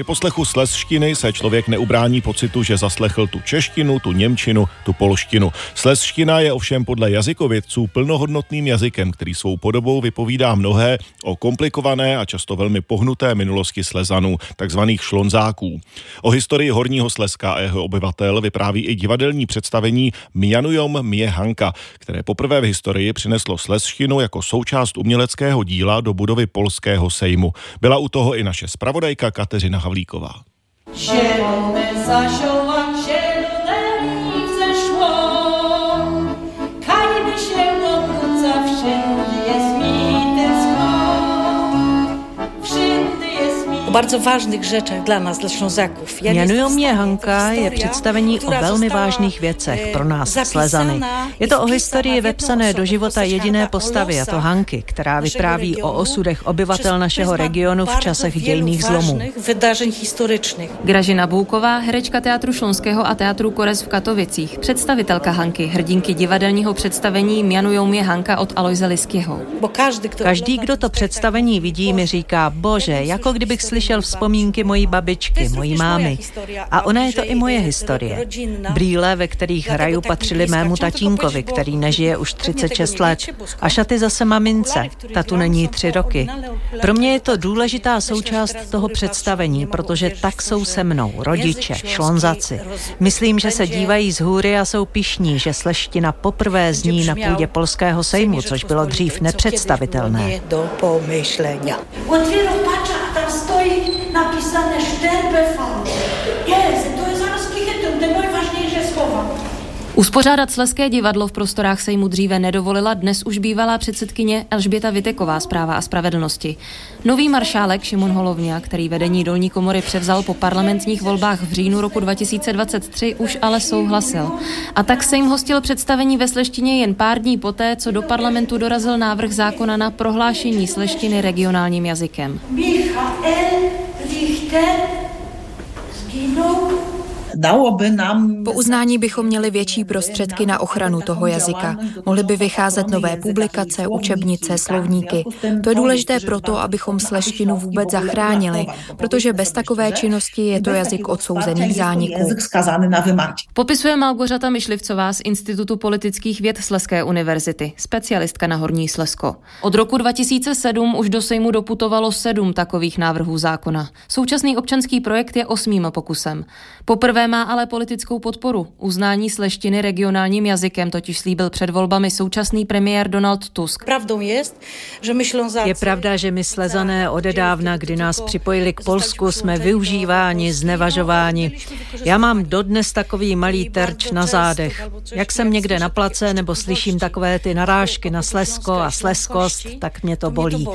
Při poslechu slezštiny se člověk neubrání pocitu, že zaslechl tu češtinu, tu němčinu, tu polštinu. Slezština je ovšem podle jazykovědců plnohodnotným jazykem, který svou podobou vypovídá mnohé o komplikované a často velmi pohnuté minulosti Slezanů, takzvaných šlonzáků. O historii Horního Slezska a jeho obyvatel vypráví i divadelní představení Mianujom Mie Hanka, které poprvé v historii přineslo slezštinu jako součást uměleckého díla do budovy Polského sejmu. Byla u toho i naše spravodajka Kateřina Havlíková. Zielone bardzo ważnych rzeczach dla nas, dla Ślązaków. Jmenuji mě Hanka je představení o velmi vážných věcech pro nás, Slezany. Je to o historii vepsané do života jediné postavy, a to Hanky, která vypráví o osudech obyvatel našeho regionu v časech dějných zlomů. Gražina Bouková, herečka Teatru Šlonského a Teatru Korez v Katovicích, představitelka Hanky, hrdinky divadelního představení Mjanujou mě Hanka od Alojza Liskyho. Každý, kdo to představení vidí, mi říká, bože, jako kdybych slyšel slyšel vzpomínky mojí babičky, mojí mámy. A ona je to i moje historie. Brýle, ve kterých hraju, patřily mému tatínkovi, který nežije už 36 let. A šaty zase mamince, ta tu není tři roky. Pro mě je to důležitá součást toho představení, protože tak jsou se mnou, rodiče, šlonzaci. Myslím, že se dívají z hůry a jsou pišní, že sleština poprvé zní na půdě polského sejmu, což bylo dřív nepředstavitelné. A tam napisane Jest, to jest zaraz kichetem, te najważniejsze słowa. Uspořádat Sleské divadlo v prostorách sejmu dříve nedovolila dnes už bývalá předsedkyně Elžběta Viteková zpráva a spravedlnosti. Nový maršálek Šimon Holovňa, který vedení dolní komory převzal po parlamentních volbách v říjnu roku 2023, už ale souhlasil. A tak se jim hostil představení ve sleštině jen pár dní poté, co do parlamentu dorazil návrh zákona na prohlášení sleštiny regionálním jazykem. Michael zginął dałoby nám... Po uznání bychom měli větší prostředky na ochranu toho jazyka. Mohly by vycházet nové publikace, učebnice, slovníky. To je důležité proto, abychom sleštinu vůbec zachránili, protože bez takové činnosti je to jazyk odsouzený k zániku. Popisuje Malgořata Myšlivcová z Institutu politických věd Sleské univerzity, specialistka na Horní Slesko. Od roku 2007 už do Sejmu doputovalo sedm takových návrhů zákona. Současný občanský projekt je osmým pokusem. Poprvé má ale politickou podporu. Uznání sleštiny regionálním jazykem totiž slíbil před volbami současný premiér Donald Tusk. Pravdou je, že my Šlonzáci... Je pravda, že my slezané odedávna, kdy nás připojili k Polsku, jsme využíváni, znevažováni. Já mám dodnes takový malý terč na zádech. Jak jsem někde na place nebo slyším takové ty narážky na slesko a sleskost, tak mě to bolí.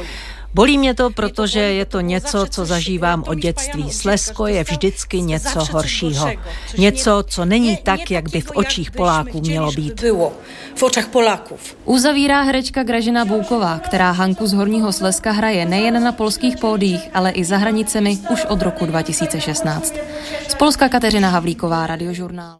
Bolí mě to, protože je to něco, co zažívám od dětství. Slesko je vždycky něco horšího. Něco, co není tak, jak by v očích Poláků mělo být. V očích Poláků. Uzavírá herečka Gražina Bouková, která Hanku z Horního Slezska hraje nejen na polských pódiích, ale i za hranicemi už od roku 2016. Z Polska Kateřina Havlíková, Radiožurnál.